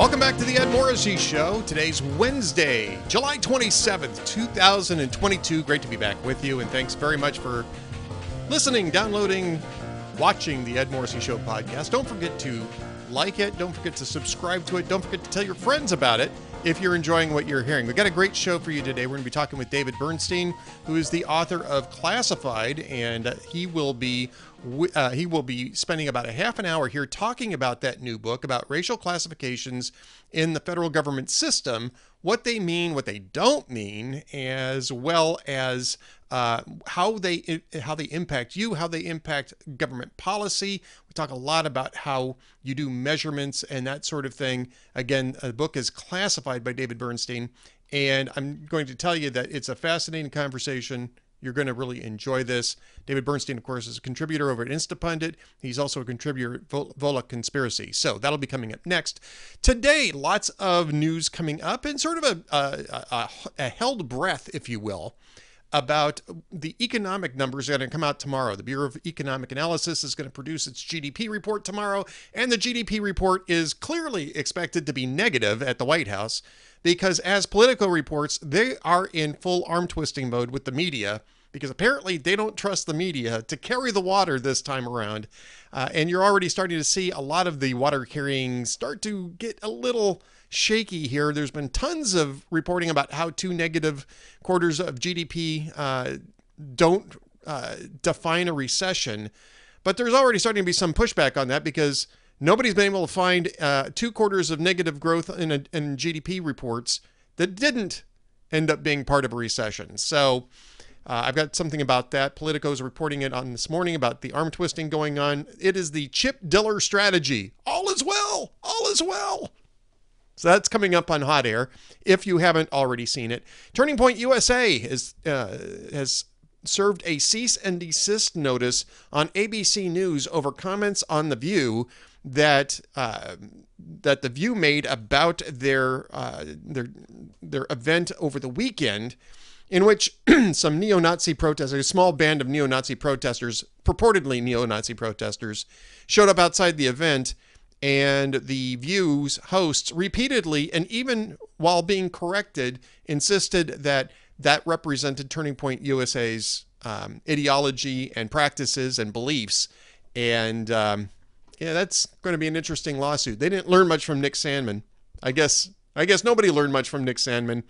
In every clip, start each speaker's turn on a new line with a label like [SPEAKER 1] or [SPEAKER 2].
[SPEAKER 1] Welcome back to the Ed Morrissey Show. Today's Wednesday, July 27th, 2022. Great to be back with you, and thanks very much for listening, downloading, watching the Ed Morrissey Show podcast. Don't forget to like it. Don't forget to subscribe to it. Don't forget to tell your friends about it if you're enjoying what you're hearing. We've got a great show for you today. We're going to be talking with David Bernstein, who is the author of Classified, and he will be uh, he will be spending about a half an hour here talking about that new book about racial classifications in the federal government system, what they mean, what they don't mean, as well as uh, how they how they impact you, how they impact government policy. We talk a lot about how you do measurements and that sort of thing. Again, the book is classified by David Bernstein, and I'm going to tell you that it's a fascinating conversation. You're going to really enjoy this. David Bernstein, of course, is a contributor over at Instapundit. He's also a contributor at Volokh Conspiracy. So that'll be coming up next. Today, lots of news coming up and sort of a, a, a, a held breath, if you will, about the economic numbers that are going to come out tomorrow. The Bureau of Economic Analysis is going to produce its GDP report tomorrow, and the GDP report is clearly expected to be negative at the White House because, as Politico reports, they are in full arm twisting mode with the media because apparently they don't trust the media to carry the water this time around. Uh, and you're already starting to see a lot of the water carrying start to get a little shaky here. There's been tons of reporting about how two negative quarters of GDP uh, don't uh, define a recession. But there's already starting to be some pushback on that because Nobody's been able to find uh, two quarters of negative growth in, a, in GDP reports that didn't end up being part of a recession. So uh, I've got something about that. Politico is reporting it on this morning about the arm twisting going on. It is the Chip Diller strategy. All is well. All is well. So that's coming up on Hot Air if you haven't already seen it. Turning Point USA is, uh, has served a cease and desist notice on ABC News over comments on The View that uh, that the View made about their uh, their their event over the weekend, in which some neo-Nazi protesters, a small band of neo-Nazi protesters, purportedly neo-Nazi protesters, showed up outside the event, and the View's hosts repeatedly, and even while being corrected, insisted that that represented Turning Point USA's um, ideology and practices and beliefs, and um, yeah, that's going to be an interesting lawsuit. They didn't learn much from Nick Sandmann I guess I guess nobody learned much from Nick Sandmann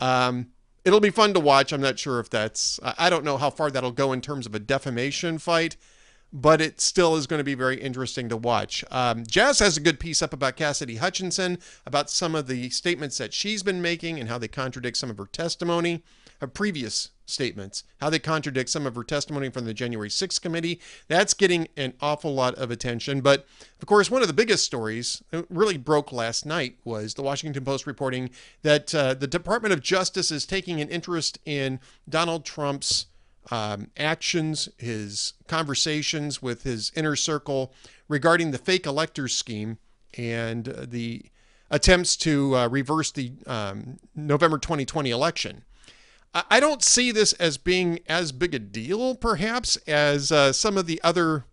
[SPEAKER 1] Um, it'll be fun to watch. I'm not sure if that's I don't know how far that'll go in terms of a defamation fight, but it still is going to be very interesting to watch. Um, Jazz has a good piece up about Cassidy Hutchinson, about some of the statements that she's been making and how they contradict some of her testimony, her previous statements, how they contradict some of her testimony from the January 6th committee. That's getting an awful lot of attention. But of course, one of the biggest stories that really broke last night was the Washington Post reporting that uh, the Department of Justice is taking an interest in Donald Trump's um, actions, his conversations with his inner circle regarding the fake electors scheme and uh, the attempts to uh, reverse the um, November 2020 election. I don't see this as being as big a deal, perhaps, as uh, some of the other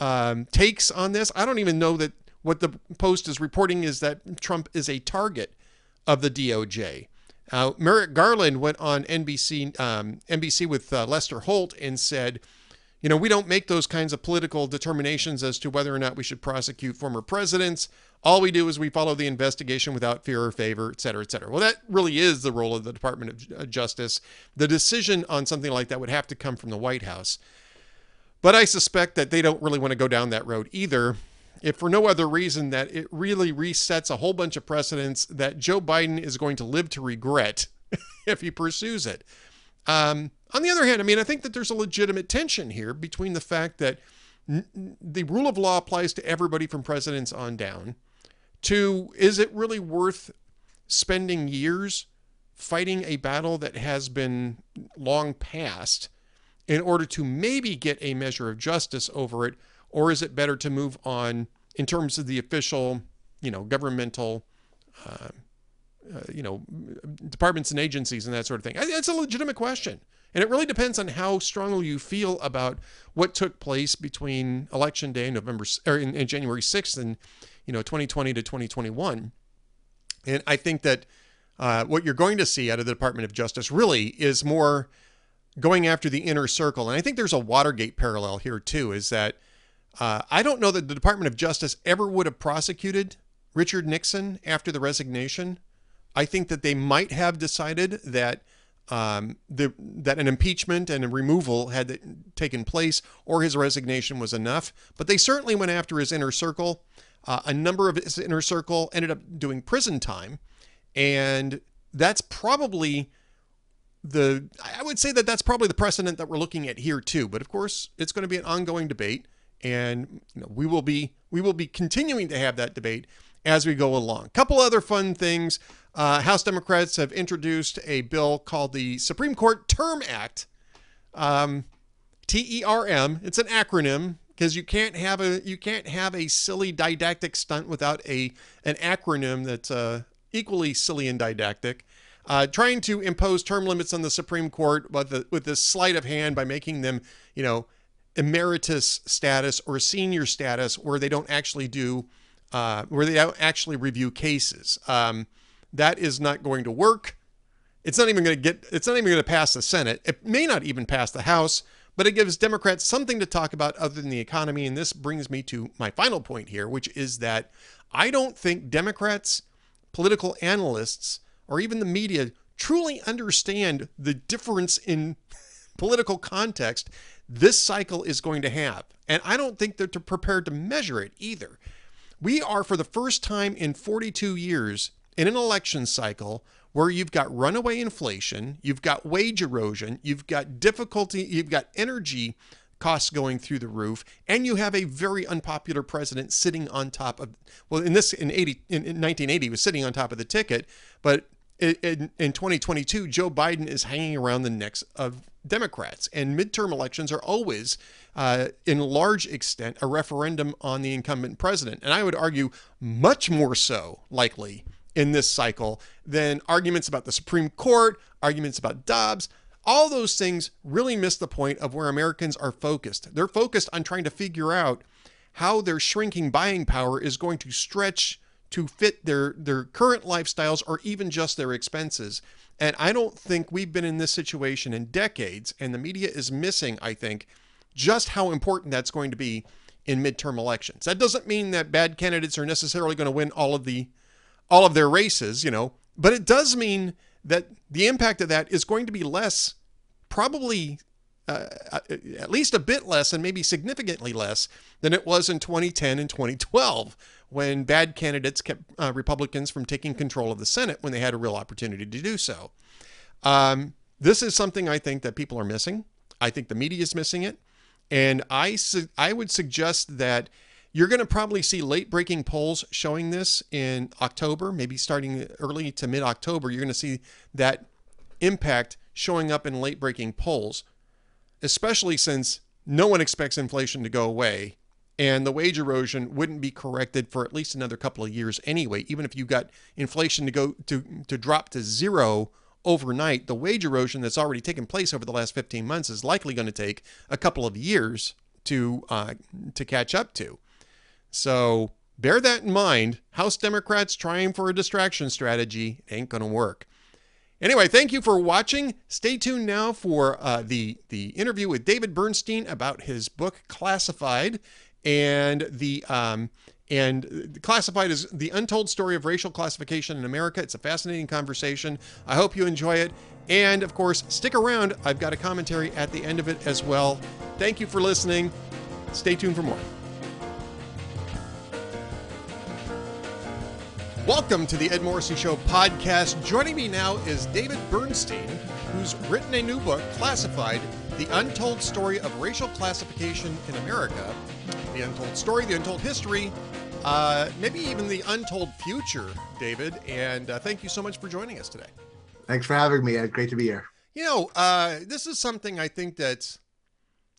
[SPEAKER 1] um, takes on this. I don't even know that what the Post is reporting is that Trump is a target of the DOJ. Uh, Merrick Garland went on NBC um, NBC with uh, Lester Holt and said, you know, we don't make those kinds of political determinations as to whether or not we should prosecute former presidents. All we do is we follow the investigation without fear or favor, et cetera, et cetera. Well, that really is the role of the Department of uh, Justice. The decision on something like that would have to come from the White House. But I suspect that they don't really want to go down that road either, if for no other reason that it really resets a whole bunch of precedents that Joe Biden is going to live to regret if he pursues it. Um, on the other hand, I mean, I think that there's a legitimate tension here between the fact that n- the rule of law applies to everybody from presidents on down to is it really worth spending years fighting a battle that has been long past in order to maybe get a measure of justice over it or is it better to move on in terms of the official you know governmental uh, uh, you know departments and agencies and that sort of thing it's a legitimate question and it really depends on how strongly you feel about what took place between election day november or in, in january 6th and you know 2020 to 2021 And I think that uh, what you're going to see out of the Department of Justice really is more going after the inner circle. And I think there's a Watergate parallel here, too, is that uh, I don't know that the Department of Justice ever would have prosecuted Richard Nixon after the resignation. I think that they might have decided that um, the, that an impeachment and a removal had taken place or his resignation was enough. But they certainly went after his inner circle. Uh, a number of his inner circle ended up doing prison time. And that's probably the, I would say that that's probably the precedent that we're looking at here too. But of course, it's going to be an ongoing debate. And you know, we will be we will be continuing to have that debate as we go along. A couple other fun things. Uh, House Democrats have introduced a bill called the Supreme Court Term Act. Um, T E R M. It's an acronym because you can't have a you can't have a silly didactic stunt without a an acronym that's uh, equally silly and didactic. Uh, trying to impose term limits on the Supreme Court with the, with this sleight of hand by making them, you know, emeritus status or senior status, where they don't actually do, uh, where they don't actually review cases. Um, that is not going to work. It's not even going to get, it's not even going to pass the Senate. It may not even pass the House, but it gives Democrats something to talk about other than the economy. And this brings me to my final point here, which is that I don't think Democrats, political analysts, or even the media truly understand the difference in political context this cycle is going to have. And I don't think they're prepared to measure it either. We are, for the first time in 42 years, in an election cycle where you've got runaway inflation, you've got wage erosion, you've got difficulty, you've got energy costs going through the roof, and you have a very unpopular president sitting on top of well, in this in 80 in, in 1980 was sitting on top of the ticket, but in, in 2022, Joe Biden is hanging around the necks of Democrats, and midterm elections are always, uh, in large extent, a referendum on the incumbent president, and I would argue much more so likely in this cycle than arguments about the Supreme Court, arguments about Dobbs. All those things really miss the point of where Americans are focused. They're focused on trying to figure out how their shrinking buying power is going to stretch to fit their their current lifestyles or even just their expenses. And I don't think we've been in this situation in decades and the media is missing, I think, just how important that's going to be in midterm elections. That doesn't mean that bad candidates are necessarily going to win all of the all of their races, you know, but it does mean that the impact of that is going to be less, probably uh, uh, at least a bit less, and maybe significantly less than it was in 2010 and 2012 when bad candidates kept uh, Republicans from taking control of the Senate when they had a real opportunity to do so. Um, this is something I think that people are missing. I think the media is missing it. And I, su- I would suggest that you're going to probably see late breaking polls showing this in October, maybe starting early to mid October. You're going to see that impact showing up in late breaking polls, especially since no one expects inflation to go away and the wage erosion wouldn't be corrected for at least another couple of years anyway even if you got inflation to go to to drop to zero overnight the wage erosion that's already taken place over the last 15 months is likely going to take a couple of years to uh, to catch up to so bear that in mind. House Democrats trying for a distraction strategy ain't going to work. Anyway, thank you for watching. Stay tuned now for uh, the the interview with David Bernstein about his book Classified and the um, and classified as the untold story of racial classification in America. It's a fascinating conversation. I hope you enjoy it. And of course, stick around. I've got a commentary at the end of it as well. Thank you for listening. Stay tuned for more. Welcome to the Ed Morrissey Show podcast. Joining me now is David Bernstein, who's written a new book, Classified The Untold Story of Racial Classification in America. The Untold Story, the Untold History, uh, maybe even the Untold Future, David. And uh, thank you so much for joining us today.
[SPEAKER 2] Thanks for having me, Ed. Great to be here.
[SPEAKER 1] You know, uh, this is something I think that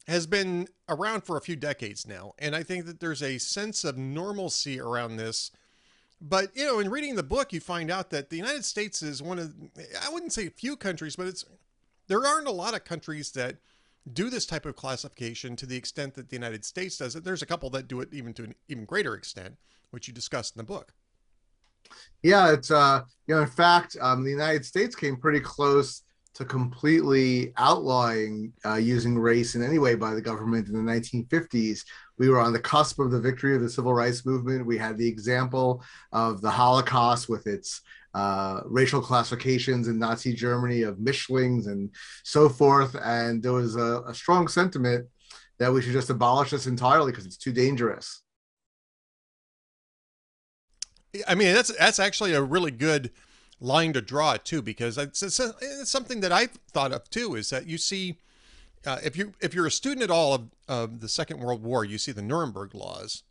[SPEAKER 1] has been around for a few decades now. And I think that there's a sense of normalcy around this but you know, in reading the book, you find out that the United States is one of I wouldn't say a few countries, but it's there aren't a lot of countries that do this type of classification to the extent that the United States does it. There's a couple that do it even to an even greater extent, which you discussed in the book.
[SPEAKER 2] Yeah, it's uh, you know, in fact, um, the United States came pretty close to completely outlawing uh, using race in any way by the government in the 1950s. We were on the cusp of the victory of the civil rights movement. We had the example of the Holocaust with its uh, racial classifications in Nazi Germany of Mischlings and so forth. And there was a, a strong sentiment that we should just abolish this entirely because it's too dangerous.
[SPEAKER 1] I mean, that's that's actually a really good line to draw too, because it's, it's, it's something that I've thought of too. Is that you see, uh, if you if you're a student at all of, of the Second World War, you see the Nuremberg laws,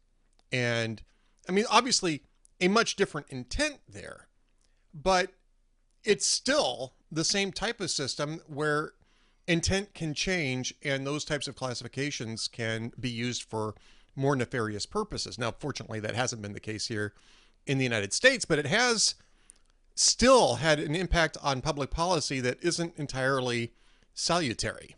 [SPEAKER 1] and I mean, obviously, a much different intent there, but it's still the same type of system where intent can change and those types of classifications can be used for more nefarious purposes. Now, fortunately, that hasn't been the case here in the United States, but it has still had an impact on public policy that isn't entirely salutary.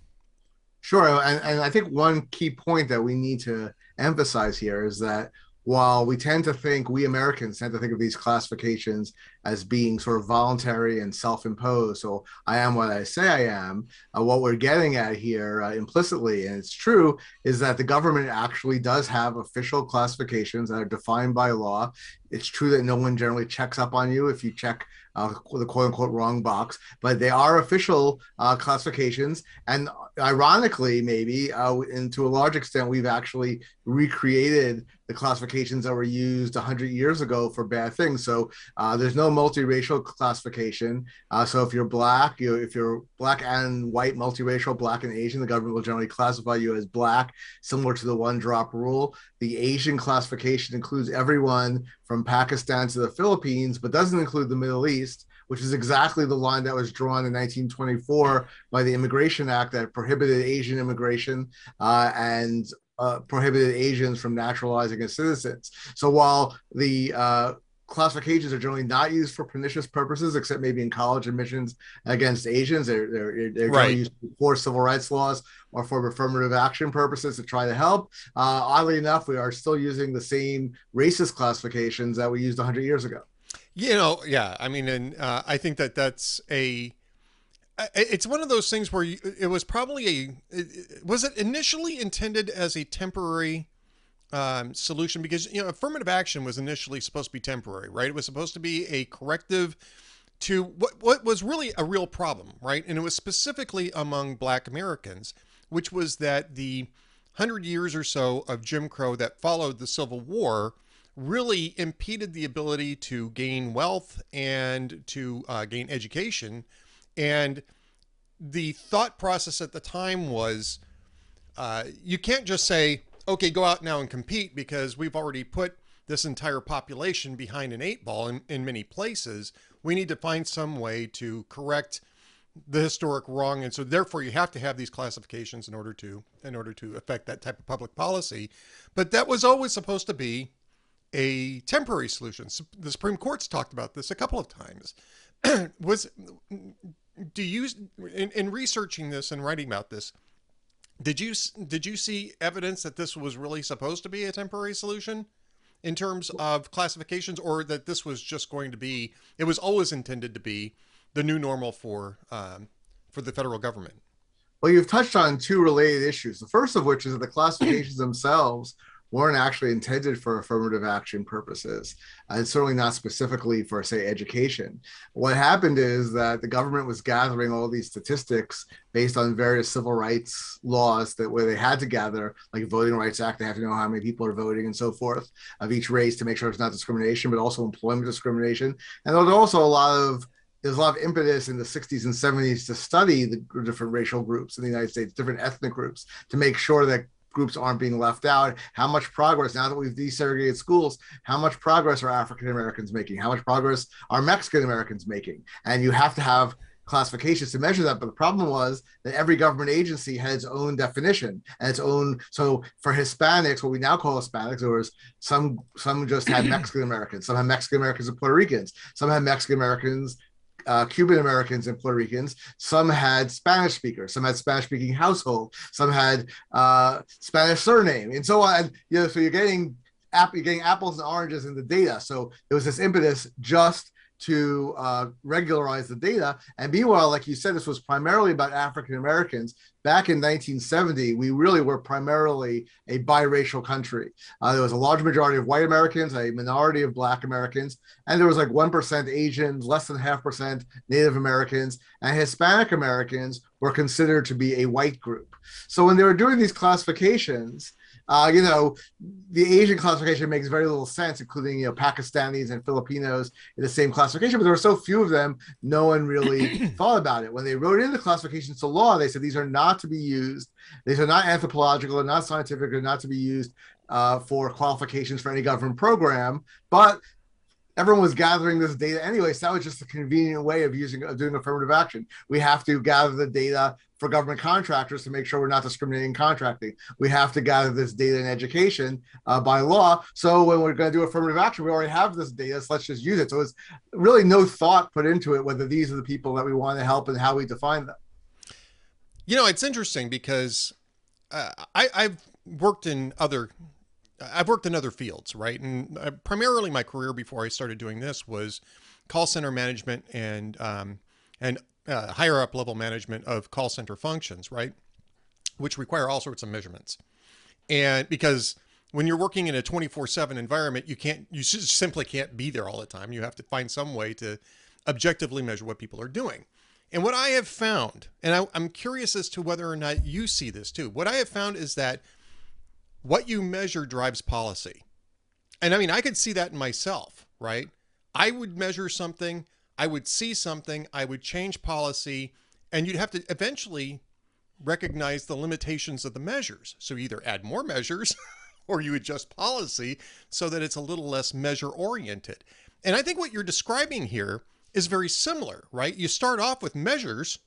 [SPEAKER 2] Sure. And, and I think one key point that we need to emphasize here is that while we tend to think, we Americans tend to think of these classifications as being sort of voluntary and self imposed, so I am what I say I am, uh, what we're getting at here uh, implicitly, and it's true, is that the government actually does have official classifications that are defined by law. It's true that no one generally checks up on you if you check uh, the quote unquote wrong box, but they are official uh, classifications. And ironically, maybe, uh, and to a large extent, we've actually recreated the classifications that were used 100 years ago for bad things. So uh, there's no multiracial classification. Uh, so if you're black, you if you're black and white, multiracial, black and Asian, the government will generally classify you as black, similar to the one drop rule. The Asian classification includes everyone from Pakistan to the Philippines, but doesn't include the Middle East which is exactly the line that was drawn in 1924 by the Immigration Act that prohibited Asian immigration uh, and uh, prohibited Asians from naturalizing as citizens. So while the uh, classifications are generally not used for pernicious purposes, except maybe in college admissions against Asians. They're they're, they're right. used for civil rights laws or for affirmative action purposes to try to help. Uh, oddly enough, we are still using the same racist classifications that we used 100 years ago.
[SPEAKER 1] You know, yeah. I mean, and uh, I think that that's a. It's one of those things where you, it was probably a. Was it initially intended as a temporary um, solution? Because you know, affirmative action was initially supposed to be temporary, right? It was supposed to be a corrective to what what was really a real problem, right? And it was specifically among Black Americans, which was that the hundred years or so of Jim Crow that followed the Civil War really impeded the ability to gain wealth and to uh, gain education. And the thought process at the time was uh, you can't just say, okay, go out now and compete because we've already put this entire population behind an eight ball in, in many places. We need to find some way to correct the historic wrong and so therefore you have to have these classifications in order to in order to affect that type of public policy but that was always supposed to be a temporary solution. The Supreme Court's talked about this a couple of times. was do you in, in researching this and writing about this? Did you did you see evidence that this was really supposed to be a temporary solution in terms of classifications, or that this was just going to be? It was always intended to be the new normal for um, for the federal government.
[SPEAKER 2] Well, you've touched on two related issues. The first of which is that the classifications themselves weren't actually intended for affirmative action purposes, and certainly not specifically for, say, education. What happened is that the government was gathering all these statistics based on various civil rights laws that where they had to gather, like Voting Rights Act, they have to know how many people are voting and so forth of each race to make sure it's not discrimination, but also employment discrimination. And there's also a lot of there's a lot of impetus in the 60s and 70s to study the different racial groups in the United States, different ethnic groups, to make sure that groups aren't being left out. How much progress now that we've desegregated schools how much progress are african americans making? How much progress are mexican americans making? And you have to have classifications to measure that. But the problem was that every government agency had its own definition and its own so for hispanics what we now call hispanics there was some some just had mexican americans some had mexican americans and puerto ricans some had mexican americans uh, Cuban Americans and Puerto Ricans. Some had Spanish speakers. Some had Spanish speaking household. Some had uh, Spanish surname, and so on. You know, so you're getting app, getting apples and oranges in the data. So there was this impetus just to uh, regularize the data. And meanwhile, like you said, this was primarily about African Americans. Back in 1970, we really were primarily a biracial country. Uh, there was a large majority of white Americans, a minority of Black Americans, and there was like 1% Asians, less than half percent Native Americans, and Hispanic Americans were considered to be a white group. So when they were doing these classifications, uh, you know, the Asian classification makes very little sense, including you know Pakistanis and Filipinos in the same classification. But there were so few of them, no one really thought about it. When they wrote in the classifications to law, they said these are not to be used. These are not anthropological and not scientific, and not to be used uh, for qualifications for any government program. But everyone was gathering this data anyway. So that was just a convenient way of using of doing affirmative action. We have to gather the data for government contractors to make sure we're not discriminating contracting. We have to gather this data in education uh, by law. So when we're going to do affirmative action, we already have this data. So let's just use it. So it's really no thought put into it whether these are the people that we want to help and how we define them.
[SPEAKER 1] You know, it's interesting because uh, I, I've worked in other I've worked in other fields, right? And uh, primarily my career before I started doing this was call center management and um, and uh, higher up level management of call center functions, right? Which require all sorts of measurements. And because when you're working in a 24 7 environment, you can't, you simply can't be there all the time. You have to find some way to objectively measure what people are doing. And what I have found, and I, I'm curious as to whether or not you see this too, what I have found is that what you measure drives policy. And I mean, I could see that in myself, right? I would measure something, I would see something, I would change policy, and you'd have to eventually recognize the limitations of the measures. So either add more measures or you adjust policy so that it's a little less measure oriented. And I think what you're describing here is very similar, right? You start off with measures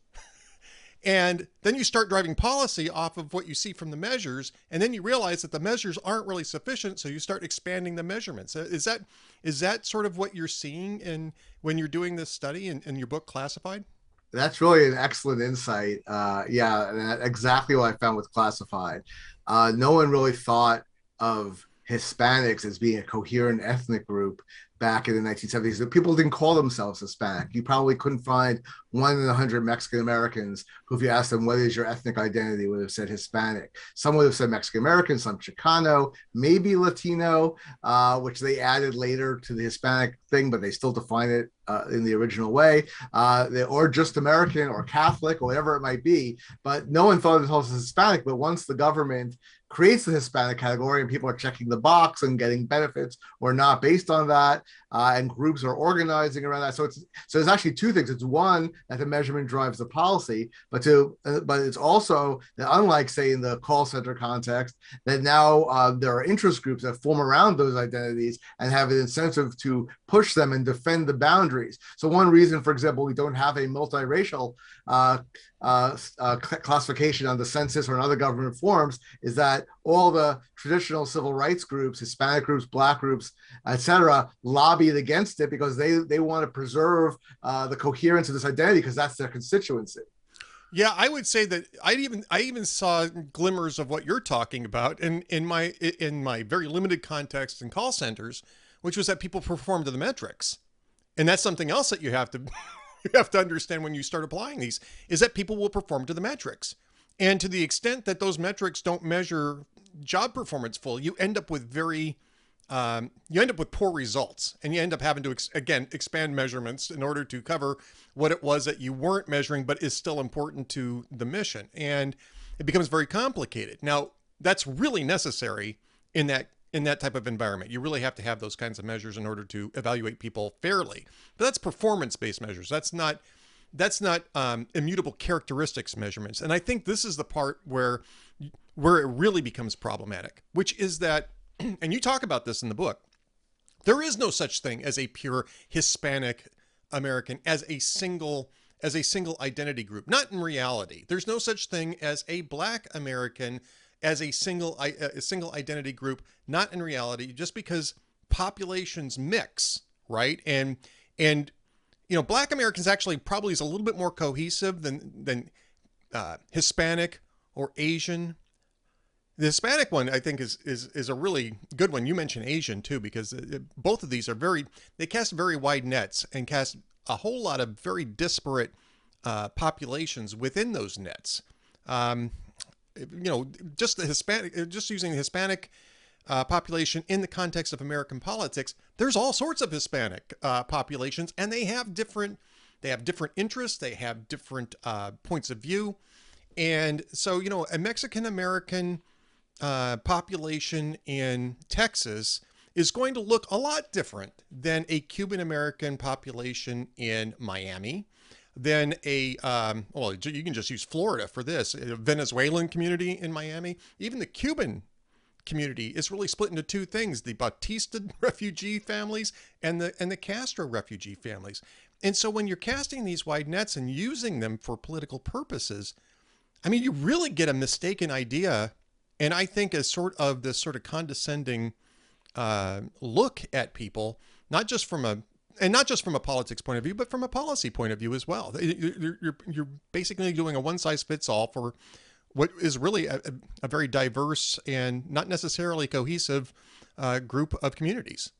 [SPEAKER 1] and then you start driving policy off of what you see from the measures, and then you realize that the measures aren't really sufficient, so you start expanding the measurements. Uh, is that is that sort of what you're seeing in when you're doing this study in, in your book Classified?
[SPEAKER 2] That's really an excellent insight. Uh, yeah, exactly what I found with Classified. Uh, no one really thought of Hispanics as being a coherent ethnic group back in the 1970s. People didn't call themselves Hispanic. You probably couldn't find one in a hundred Mexican Americans who, if you asked them what is your ethnic identity, would have said Hispanic. Some would have said Mexican American, some Chicano, maybe Latino, uh, which they added later to the Hispanic thing, but they still define it uh, in the original way, uh, or just American or Catholic or whatever it might be. But no one thought of themselves as Hispanic. But once the government creates the Hispanic category and people are checking the box and getting benefits or not based on that, uh, and groups are organizing around that. So it's so there's actually two things. It's one that the measurement drives the policy, but to uh, but it's also that unlike say in the call center context, that now uh, there are interest groups that form around those identities and have an incentive to push them and defend the boundaries. So one reason, for example, we don't have a multiracial uh, uh, uh, classification on the census or in other government forms is that all the traditional civil rights groups, Hispanic groups, Black groups, etc., lobbied against it because they they want to preserve uh, the coherence of this identity because that's their constituency.
[SPEAKER 1] Yeah, I would say that I even I even saw glimmers of what you're talking about in in my in my very limited context in call centers, which was that people performed to the metrics, and that's something else that you have to you have to understand when you start applying these is that people will perform to the metrics. And to the extent that those metrics don't measure job performance full, you end up with very um, you end up with poor results and you end up having to ex- again expand measurements in order to cover what it was that you weren't measuring but is still important to the mission and it becomes very complicated now that's really necessary in that in that type of environment. You really have to have those kinds of measures in order to evaluate people fairly. But that's performance-based measures. That's not that's not um, immutable characteristics measurements. And I think this is the part where where it really becomes problematic, which is that, and you talk about this in the book, there is no such thing as a pure Hispanic American as a single as a single identity group. Not in reality. There's no such thing as a Black American as a single a single identity group, not in reality, just because populations mix, right? And and you know, Black Americans actually probably is a little bit more cohesive than than uh, Hispanic or Asian The Hispanic one, I think, is is is a really good one. You mentioned Asian too, because uh, both of these are very they cast very wide nets and cast a whole lot of very disparate uh, populations within those nets. Um, you know, just the Hispanic, just using the Hispanic uh, population in the context of American politics, there's all sorts of Hispanic uh, populations, and they have different they have different interests, they have different uh, points of view, and so you know, a Mexican American uh, population in Texas is going to look a lot different than a Cuban American population in Miami than a um, well you can just use florida for this a venezuelan community in miami. Even the cuban community is really split into two things the Batista refugee families and the and the Castro refugee families. And so when you're casting these wide nets and using them for political purposes, I mean you really get a mistaken idea and I think a sort of this sort of condescending uh, look at people, not just from a and not just from a politics point of view, but from a policy point of view as well. You're, you're, you're basically doing a one size fits all for what is really a, a very diverse and not necessarily cohesive uh, group of communities.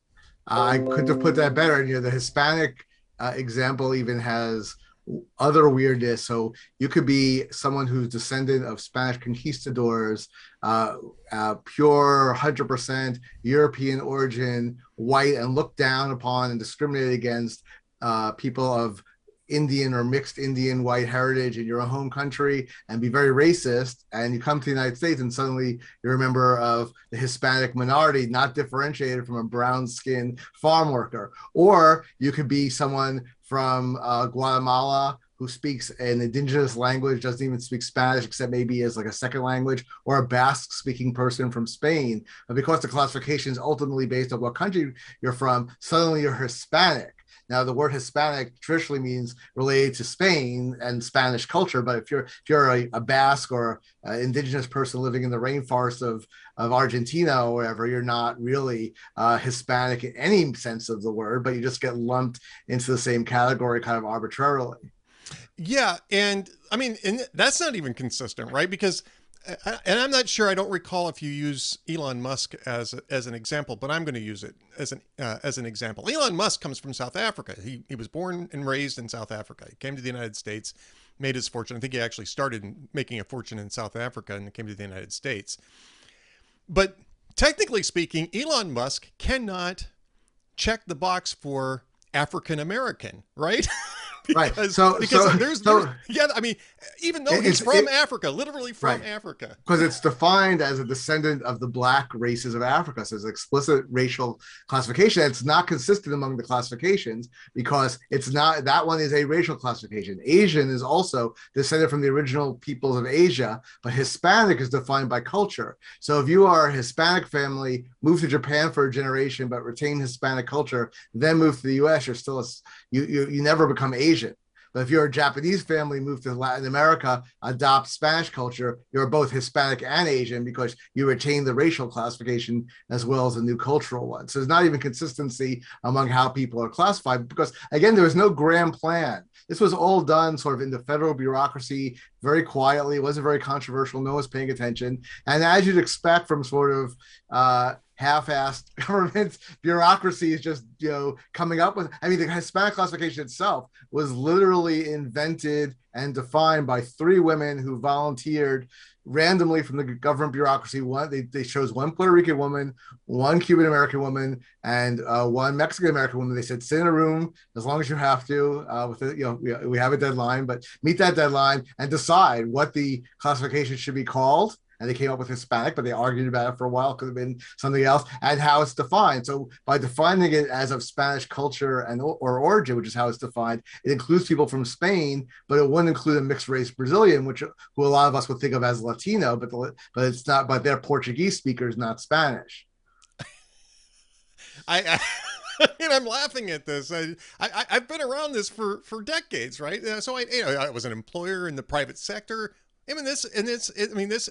[SPEAKER 2] I couldn't have put that better. You know, the Hispanic uh, example even has other weirdness. So you could be someone who's descendant of Spanish conquistadors, uh, uh, pure 100% European origin, white, and looked down upon and discriminated against uh, people of Indian or mixed Indian white heritage in your home country and be very racist, and you come to the United States and suddenly you're a member of the Hispanic minority, not differentiated from a brown skinned farm worker. Or you could be someone from uh, Guatemala who speaks an indigenous language, doesn't even speak Spanish, except maybe as like a second language, or a Basque speaking person from Spain. But because the classification is ultimately based on what country you're from, suddenly you're Hispanic. Now, the word Hispanic traditionally means related to Spain and Spanish culture, but if you're if you're a, a Basque or an indigenous person living in the rainforest of of Argentina or wherever, you're not really uh, Hispanic in any sense of the word, but you just get lumped into the same category kind of arbitrarily.
[SPEAKER 1] Yeah, and I mean, and that's not even consistent, right? Because and I'm not sure. I don't recall if you use Elon Musk as as an example, but I'm going to use it as an uh, as an example. Elon Musk comes from South Africa. He he was born and raised in South Africa. He came to the United States, made his fortune. I think he actually started making a fortune in South Africa and came to the United States. But technically speaking, Elon Musk cannot check the box for African American, right?
[SPEAKER 2] because, right. So, because so,
[SPEAKER 1] there's, so, there's, yeah, I mean, even though he's from it, Africa, literally from right. Africa,
[SPEAKER 2] because it's defined as a descendant of the black races of Africa. So it's explicit racial classification. It's not consistent among the classifications because it's not that one is a racial classification. Asian is also descended from the original peoples of Asia, but Hispanic is defined by culture. So if you are a Hispanic family, move to Japan for a generation, but retain Hispanic culture, then move to the U.S., you're still a, you you you never become Asian Asian. But if you're a Japanese family, move to Latin America, adopt Spanish culture, you're both Hispanic and Asian because you retain the racial classification as well as the new cultural one. So there's not even consistency among how people are classified because, again, there was no grand plan. This was all done sort of in the federal bureaucracy very quietly. It wasn't very controversial. No one was paying attention. And as you'd expect from sort of uh, half-assed government bureaucracy is just you know coming up with i mean the hispanic classification itself was literally invented and defined by three women who volunteered randomly from the government bureaucracy. One they, they chose one puerto rican woman one cuban american woman and uh, one mexican american woman. They said sit in a room as long as you have to uh, with it you know we, we have a deadline but meet that deadline and decide what the classification should be called and they came up with Hispanic, but they argued about it for a while. Could have been something else, and how it's defined. So by defining it as of Spanish culture and or origin, which is how it's defined, it includes people from Spain, but it wouldn't include a mixed race Brazilian, which who a lot of us would think of as Latino, but the, but it's not. But they're Portuguese speakers, not Spanish.
[SPEAKER 1] I, I... and I'm laughing at this. I, I I've been around this for for decades, right? Uh, so I you know I was an employer in the private sector. I mean this, and this. I mean this.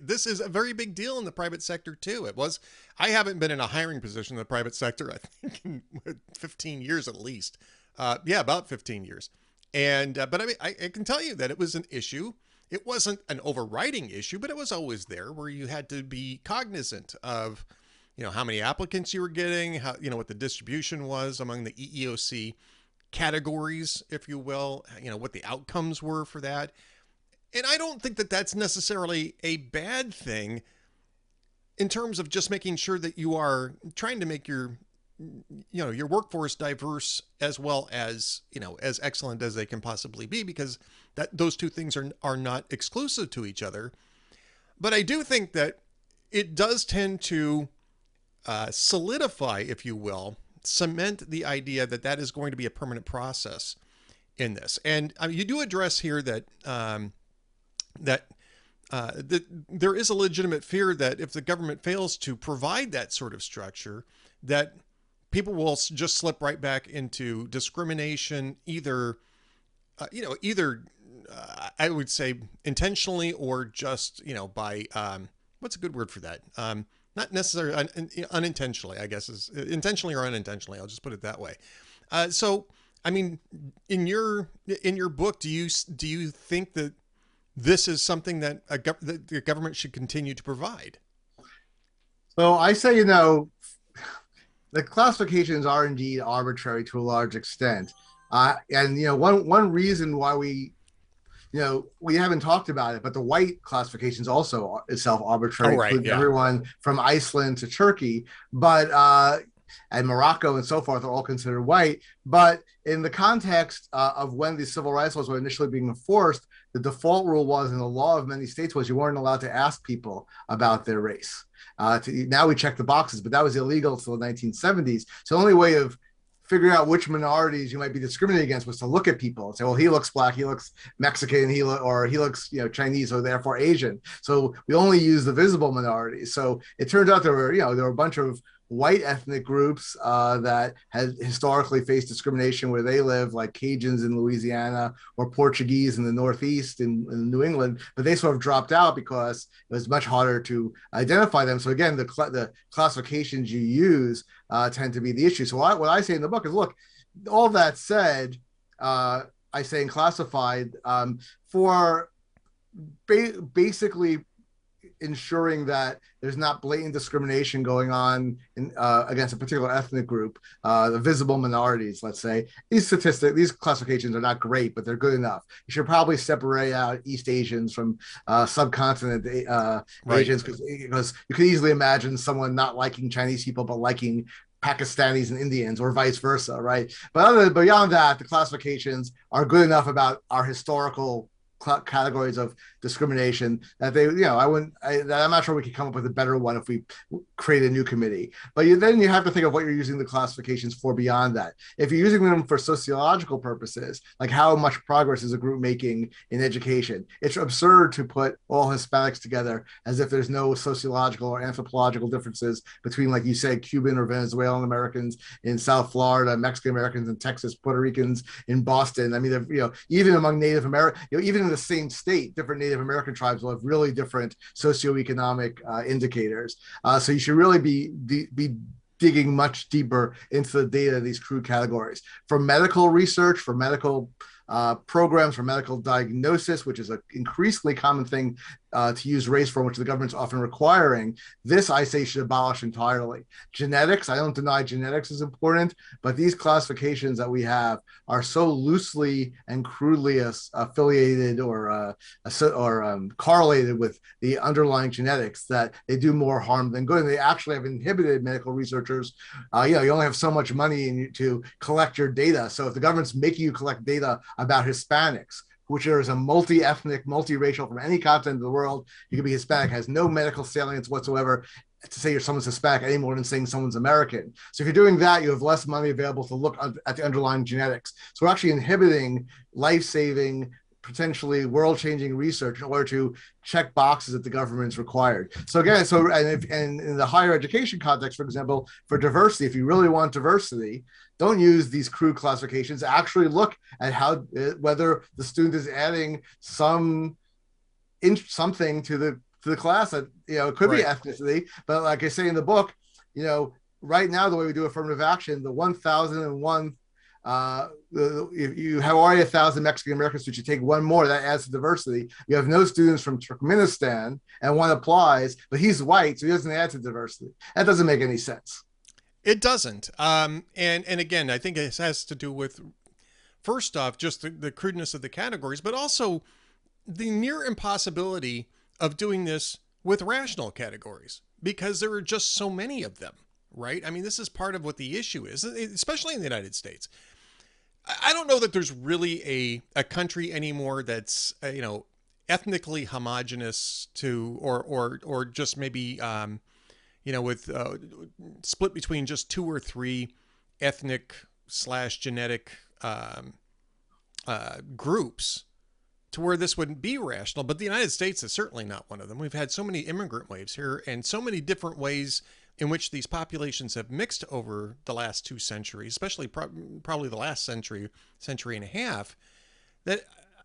[SPEAKER 1] This is a very big deal in the private sector too. It was. I haven't been in a hiring position in the private sector. I think in 15 years at least. Uh, yeah, about 15 years. And uh, but I mean, I, I, can tell you that it was an issue it wasn't an overriding issue, but it was always there where you had to be cognizant of, you know, how many applicants you were getting, how, you know, what the distribution was among the EEOC categories, if you will, you know, what the outcomes were for that. And I don't think that that's necessarily a bad thing in terms of just making sure that you are trying to make your you know your workforce diverse as well as you know as excellent as they can possibly be because that those two things are are not exclusive to each other. But i do think that it does tend to uh, solidify if you will cement the idea that that is going to be a permanent process in this. And I mean, you do address here that um, that uh, there is a legitimate fear that if the government fails to provide that sort of structure, that people will just slip right back into discrimination, either, uh, you know, either uh, I would say intentionally or just, you know, by um, what's a good word for that? Um, not necessarily un- unintentionally, I guess is intentionally or unintentionally. I'll just put it that way. Uh, so, I mean, in your in your book, do you do you think that this is something that, a, that the government should continue to provide.
[SPEAKER 2] So I say, you know, the classifications are indeed arbitrary to a large extent. Uh, and you know, one one reason why we, you know, we haven't talked about it, but the white classifications also itself arbitrary,
[SPEAKER 1] oh, right, yeah.
[SPEAKER 2] everyone from Iceland to Turkey. But uh, and Morocco and so forth are all considered white. But in the context uh, of when these civil rights laws were initially being enforced, the default rule was in the law of many states was you weren't allowed to ask people about their race. Uh, to, now we check the boxes, but that was illegal until the 1970s. So the only way of figuring out which minorities you might be discriminated against was to look at people and say, well, he looks black, he looks Mexican, he lo- or he looks, you know, Chinese, or therefore Asian. So we only use the visible minorities. So it turns out there were, you know, there were a bunch of white ethnic groups uh, that had historically faced discrimination where they live, like Cajuns in Louisiana or Portuguese in the Northeast in, in, New England, but they sort of dropped out because it was much harder to identify them. So again, the cl- the classifications you use uh, tend to be the issue. So what I, what I say in the book is, look, all that said, uh, I say in classified um, for ba- basically ensuring that there's not blatant discrimination going on in, uh, against a particular ethnic group, uh, the visible minorities, let's say. These statistics, these classifications are not great, but they're good enough. You should probably separate out East Asians from uh, subcontinent uh, right. Asians because you could easily imagine someone not liking Chinese people but liking Pakistanis and Indians, or vice versa, right? But other than, beyond that, the classifications are good enough about our historical categories of discrimination that they, you know, I wouldn't, I, am not sure we could come up with a better one if we create a new committee. But you, then you have to think of what you're using the classifications for beyond that. If you're using them for sociological purposes, like how much progress is a group making in education, it's absurd to put all Hispanics together as if there's no sociological or anthropological differences between, like you said Cuban or Venezuelan Americans in South Florida, Mexican Americans in Texas, Puerto Ricans in Boston. I mean, you know, even among Native American, you know, even the same state, different Native American tribes will have really different socioeconomic uh, indicators. Uh, so you should really be, be, be digging much deeper into the data of these crude categories. For medical research, for medical uh, programs for medical diagnosis, which is an increasingly common thing uh, to use race for, which the government's often requiring. This I say should abolish entirely. Genetics, I don't deny genetics is important, but these classifications that we have are so loosely and crudely as, affiliated or uh, or um, correlated with the underlying genetics that they do more harm than good. And they actually have inhibited medical researchers. Uh, you know, you only have so much money to collect your data. So if the government's making you collect data about Hispanics, which is a multi-ethnic, multiracial from any continent of the world. You can be Hispanic, has no medical salience whatsoever to say you're someone's Hispanic any more than saying someone's American. So if you're doing that, you have less money available to look at the underlying genetics. So we're actually inhibiting life-saving, potentially world-changing research in order to check boxes that the government's required. So again, so and, if, and in the higher education context, for example, for diversity, if you really want diversity, don't use these crude classifications. Actually, look at how uh, whether the student is adding some in something to the to the class that you know it could right. be ethnicity, but like I say in the book, you know, right now the way we do affirmative action, the one thousand and one uh, if you have already a thousand Mexican Americans, but you take one more, that adds to diversity. You have no students from Turkmenistan, and one applies, but he's white, so he doesn't add to diversity. That doesn't make any sense.
[SPEAKER 1] It doesn't. Um, and and again, I think it has to do with first off just the, the crudeness of the categories, but also the near impossibility of doing this with rational categories because there are just so many of them, right? I mean, this is part of what the issue is, especially in the United States. I don't know that there's really a, a country anymore that's, uh, you know, ethnically homogenous to, or, or, or just maybe, um, you know, with uh, split between just two or three ethnic slash genetic um, uh, groups to where this wouldn't be rational. But the United States is certainly not one of them. We've had so many immigrant waves here and so many different ways in which these populations have mixed over the last two centuries, especially pro- probably the last century, century and a half, that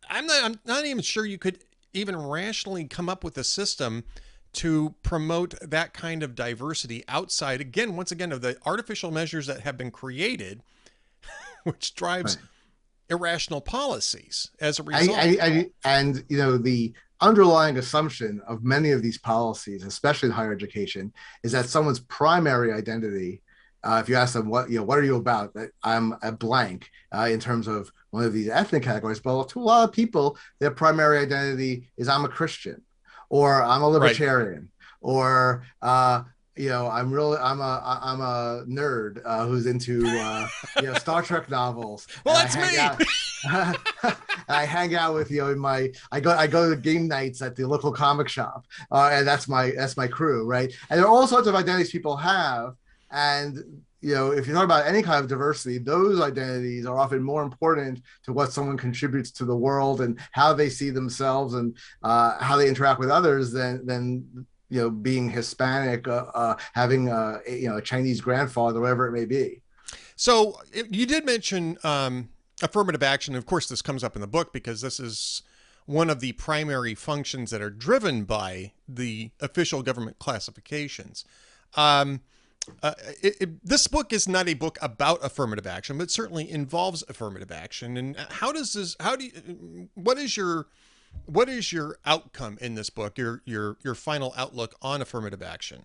[SPEAKER 1] I'm not, I'm not even sure you could even rationally come up with a system to promote that kind of diversity outside, again, once again, of the artificial measures that have been created, which drives right. irrational policies as a result.
[SPEAKER 2] I, I, I, and, you know, the underlying assumption of many of these policies, especially in higher education, is that someone's primary identity uh, if you ask them what you know, what are you about? That I'm a blank uh, in terms of one of these ethnic categories. But to a lot of people, their primary identity is I'm a Christian, or I'm a libertarian, right. or uh, you know, I'm really, I'm a, I'm a nerd uh, who's into, uh, you know, Star Trek novels.
[SPEAKER 1] well, that's me.
[SPEAKER 2] Out, I hang out with you know in my, I go, I go to game nights at the local comic shop, uh, and that's my, that's my crew, right? And there are all sorts of identities people have, and you know, if you talk about any kind of diversity, those identities are often more important to what someone contributes to the world and how they see themselves and uh, how they interact with others than than you know being Hispanic, uh, uh, having a, you know a Chinese grandfather, whatever it may be.
[SPEAKER 1] So you did mention um, affirmative action. Of course, this comes up in the book because this is one of the primary functions that are driven by the official government classifications. Um, uh, it, it, this book is not a book about affirmative action, but certainly involves affirmative action. And how does this? How do you? What is your what is your outcome in this book? Your your your final outlook on affirmative action?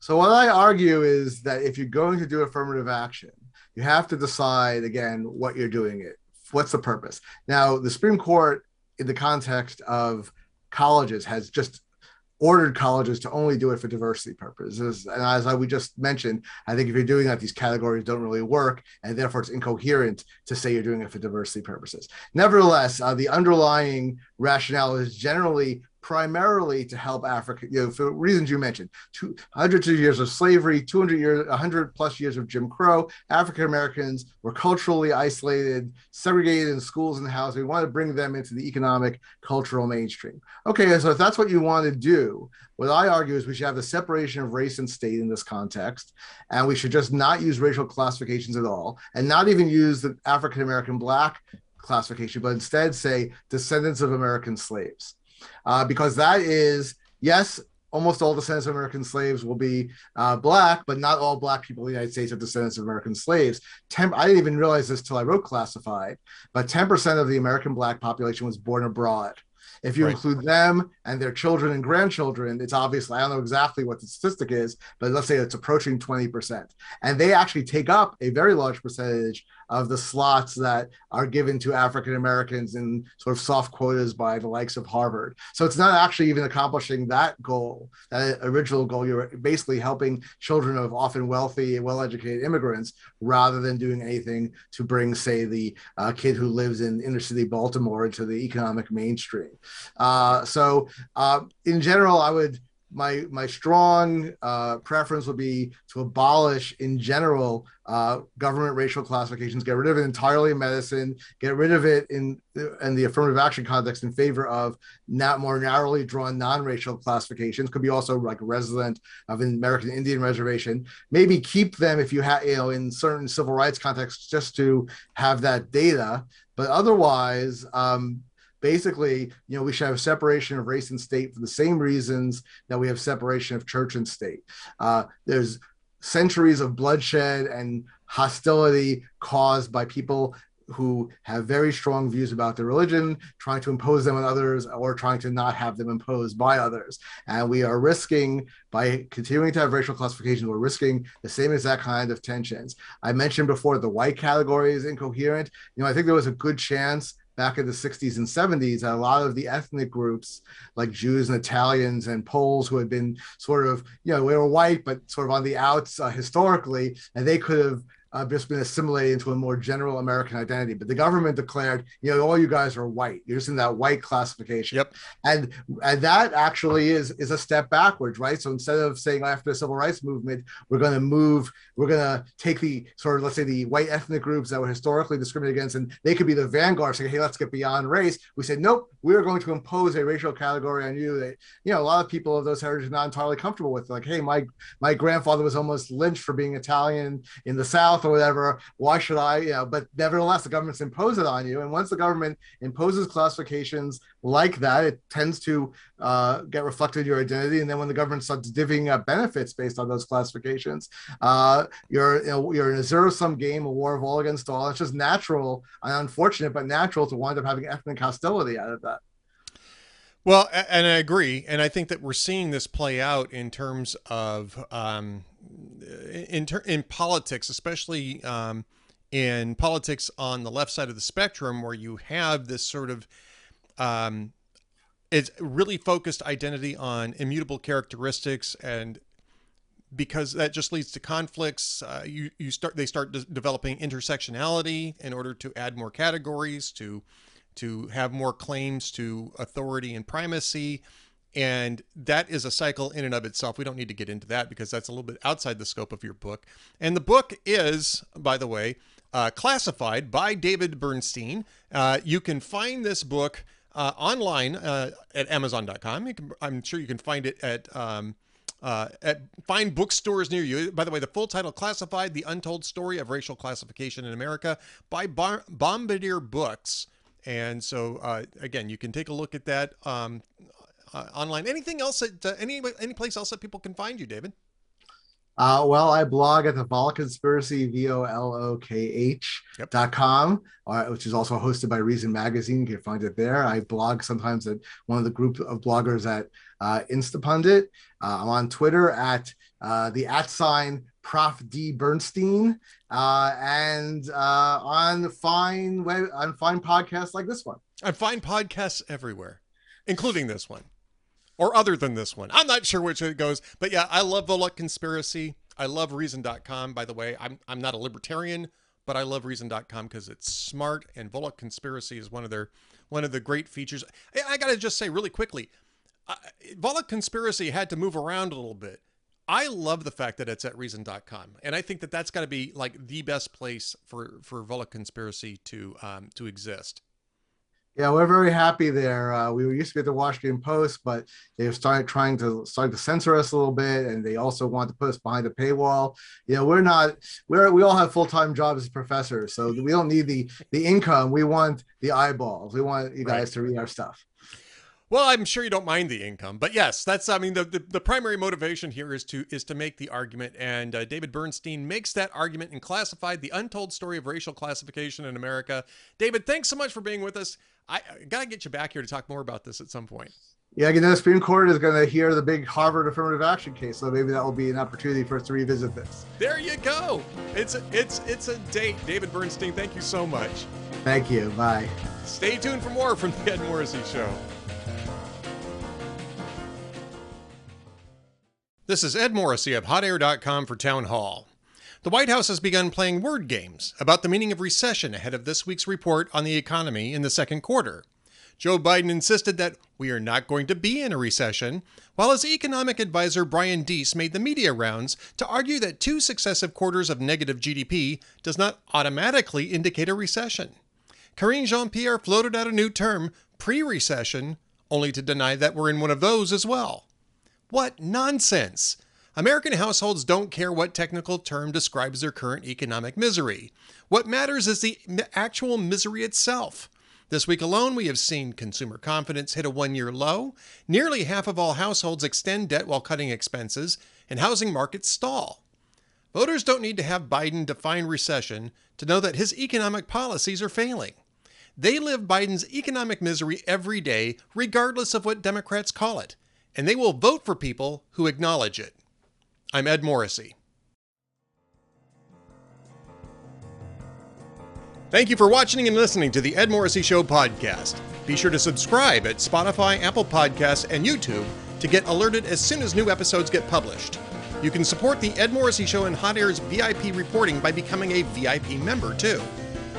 [SPEAKER 2] So what I argue is that if you're going to do affirmative action, you have to decide again what you're doing it. What's the purpose? Now, the Supreme Court, in the context of colleges, has just ordered colleges to only do it for diversity purposes. And as I, we just mentioned, I think if you're doing that, these categories don't really work, and therefore it's incoherent to say you're doing it for diversity purposes. Nevertheless, uh, the underlying rationale is generally primarily to help Africa, you know, for reasons you mentioned, two, hundreds of years of slavery, 200 years, 100 plus years of Jim Crow. African Americans were culturally isolated, segregated in schools and housing. We want to bring them into the economic, cultural mainstream. Okay, so if that's what you want to do, what I argue is we should have the separation of race and state in this context, and we should just not use racial classifications at all, and not even use the African American Black classification, but instead say descendants of American slaves uh, because that is yes almost all descendants of American slaves will be uh, black, but not all black people in the United States are descendants of American slaves. 10, I didn't even realize this till I wrote Classified, but 10% of the American black population was born abroad. If you right. include them and their children and grandchildren, it's obviously, I don't know exactly what the statistic is, but let's say it's approaching 20%. And they actually take up a very large percentage of the slots that are given to African Americans in sort of soft quotas by the likes of Harvard. So it's not actually even accomplishing that goal, that original goal. You're basically helping children of often wealthy, well educated immigrants rather than doing anything to bring, say, the uh, kid who lives in inner city Baltimore into the economic mainstream. Uh, so, uh, in general, I would my my strong uh, preference would be to abolish in general uh, government racial classifications, get rid of it entirely in medicine, get rid of it in in the affirmative action context in favor of not more narrowly drawn non-racial classifications. Could be also like resident of an American Indian reservation. Maybe keep them if you have you know in certain civil rights contexts just to have that data, but otherwise. Um, basically, you know, we should have separation of race and state for the same reasons that we have separation of church and state. Uh, there's centuries of bloodshed and hostility caused by people who have very strong views about their religion, trying to impose them on others or trying to not have them imposed by others. And we are risking, by continuing to have racial classification, we're risking the same exact kind of tensions. I mentioned before the white category is incoherent. You know, I think there was a good chance back in the 60s and 70s that a lot of the ethnic groups like Jews and Italians and Poles who had been sort of, you know, they were white, but sort of on the outs uh, historically, and they could have uh, just been assimilated into a more general American identity. But the government declared, you know, all you guys are white. You're just in that white classification.
[SPEAKER 1] Yep.
[SPEAKER 2] And and that actually is is a step backwards, right? So instead of saying after the civil rights movement, we're going to move, we're going to take the sort of let's say the white ethnic groups that were historically discriminated against, and they could be the vanguard, saying, hey, let's get beyond race. We said, nope, we are going to impose a racial category on you that you know a lot of people of those heritage are not entirely comfortable with. Like, hey, my my grandfather was almost lynched for being Italian in the South or whatever. Why should I? You know, but nevertheless, the government's impose it on you. And once the government imposes classifications like that, it tends to uh, get reflected in your identity. And then when the government starts divvying up benefits based on those classifications, uh, you're you know, you're in a zero sum game, a war of all against all. It's just natural and unfortunate, but natural to wind up having ethnic hostility out of that.
[SPEAKER 1] Well, and I agree, and I think that we're seeing this play out in terms of um, in ter- in politics, especially um, in politics on the left side of the spectrum, where you have this sort of um, it's really focused identity on immutable characteristics and because that just leads to conflicts uh, you you start they start de- developing intersectionality in order to add more categories to to have more claims to authority and primacy and that is a cycle in and of itself. We don't need to get into that because that's a little bit outside the scope of your book. And the book is, by the way, uh, classified by David Bernstein. Uh, you can find this book uh, online uh, at Amazon.com. Can, I'm sure you can find it at. Um, uh, at find bookstores near you. By the way, the full title classified: "The Untold Story of Racial Classification in America" by Bar- Bombardier Books. And so, uh, again, you can take a look at that um, uh, online. Anything else that uh, any any place else that people can find you, David?
[SPEAKER 2] Uh, well, I blog at the Volokh Conspiracy, V O L O K H
[SPEAKER 1] Yep.
[SPEAKER 2] dot com, uh, which is also hosted by Reason Magazine. You can find it there. I blog sometimes at one of the group of bloggers at uh, Instapundit. Uh, I'm on Twitter at uh, the at sign Prof D Bernstein, uh, and uh, on fine web on fine podcasts like this one.
[SPEAKER 1] I find podcasts everywhere, including this one, or other than this one. I'm not sure which it goes, but yeah, I love Volokh Conspiracy. I love Reason.com. By the way, I'm I'm not a libertarian, but I love Reason.com because it's smart, and Volokh Conspiracy is one of their one of the great features. I, I got to just say really quickly, uh, Volokh Conspiracy had to move around a little bit. I love the fact that it's at Reason.com, and I think that that's got to be like the best place for for Volokh Conspiracy to um, to exist.
[SPEAKER 2] Yeah, we're very happy there. Uh, we used to be at the Washington Post, but they've started trying to start to censor us a little bit, and they also want to put us behind a paywall. You know, we're not. We're we all have full time jobs as professors, so we don't need the the income. We want the eyeballs. We want you guys
[SPEAKER 1] Right.
[SPEAKER 2] to read our stuff.
[SPEAKER 1] Well, I'm sure you don't mind the income, but yes, that's I mean the, the, the primary motivation here is to is to make the argument, and uh, David Bernstein makes that argument in classified the untold story of racial classification in America. David, thanks so much for being with us. I, I gotta get you back here to talk more about this at some point.
[SPEAKER 2] Yeah, know, the Supreme Court is going to hear the big Harvard affirmative action case, so maybe that will be an opportunity for us to revisit this.
[SPEAKER 1] There you go. It's a, it's it's a date. David Bernstein, thank you so much.
[SPEAKER 2] Thank you. Bye.
[SPEAKER 1] Stay tuned for more from the Ed Morrissey Show. This is Ed Morrissey of HotAir.com for Townhall. The White House has begun playing word games about the meaning of recession ahead of this week's report on the economy in the second quarter. Joe Biden insisted that we are not going to be in a recession, while his economic advisor Brian Deese made the media rounds to argue that two successive quarters of negative GDP does not automatically indicate a recession. Karine Jean Pierre floated out a new term, pre recession, only to deny that we're in one of those as well. What nonsense! American households don't care what technical term describes their current economic misery. What matters is the actual misery itself. This week alone, we have seen consumer confidence hit a one year low, nearly half of all households extend debt while cutting expenses, and housing markets stall. Voters don't need to have Biden define recession to know that his economic policies are failing. They live Biden's economic misery every day, regardless of what Democrats call it, and they will vote for people who acknowledge it. I'm Ed Morrissey. Thank you for watching and listening to the Ed Morrissey Show podcast. Be sure to subscribe at Spotify, Apple Podcasts, and YouTube to get alerted as soon as new episodes get published. You can support the Ed Morrissey Show and Hot Air's VIP reporting by becoming a VIP member, too.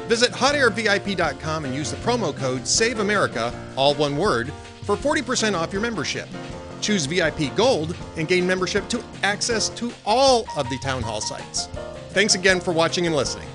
[SPEAKER 1] Visit hotairvip.com and use the promo code SAVEAmerica, all one word, for 40% off your membership. Choose VIP Gold and gain membership to access to all of the town hall sites. Thanks again for watching and listening.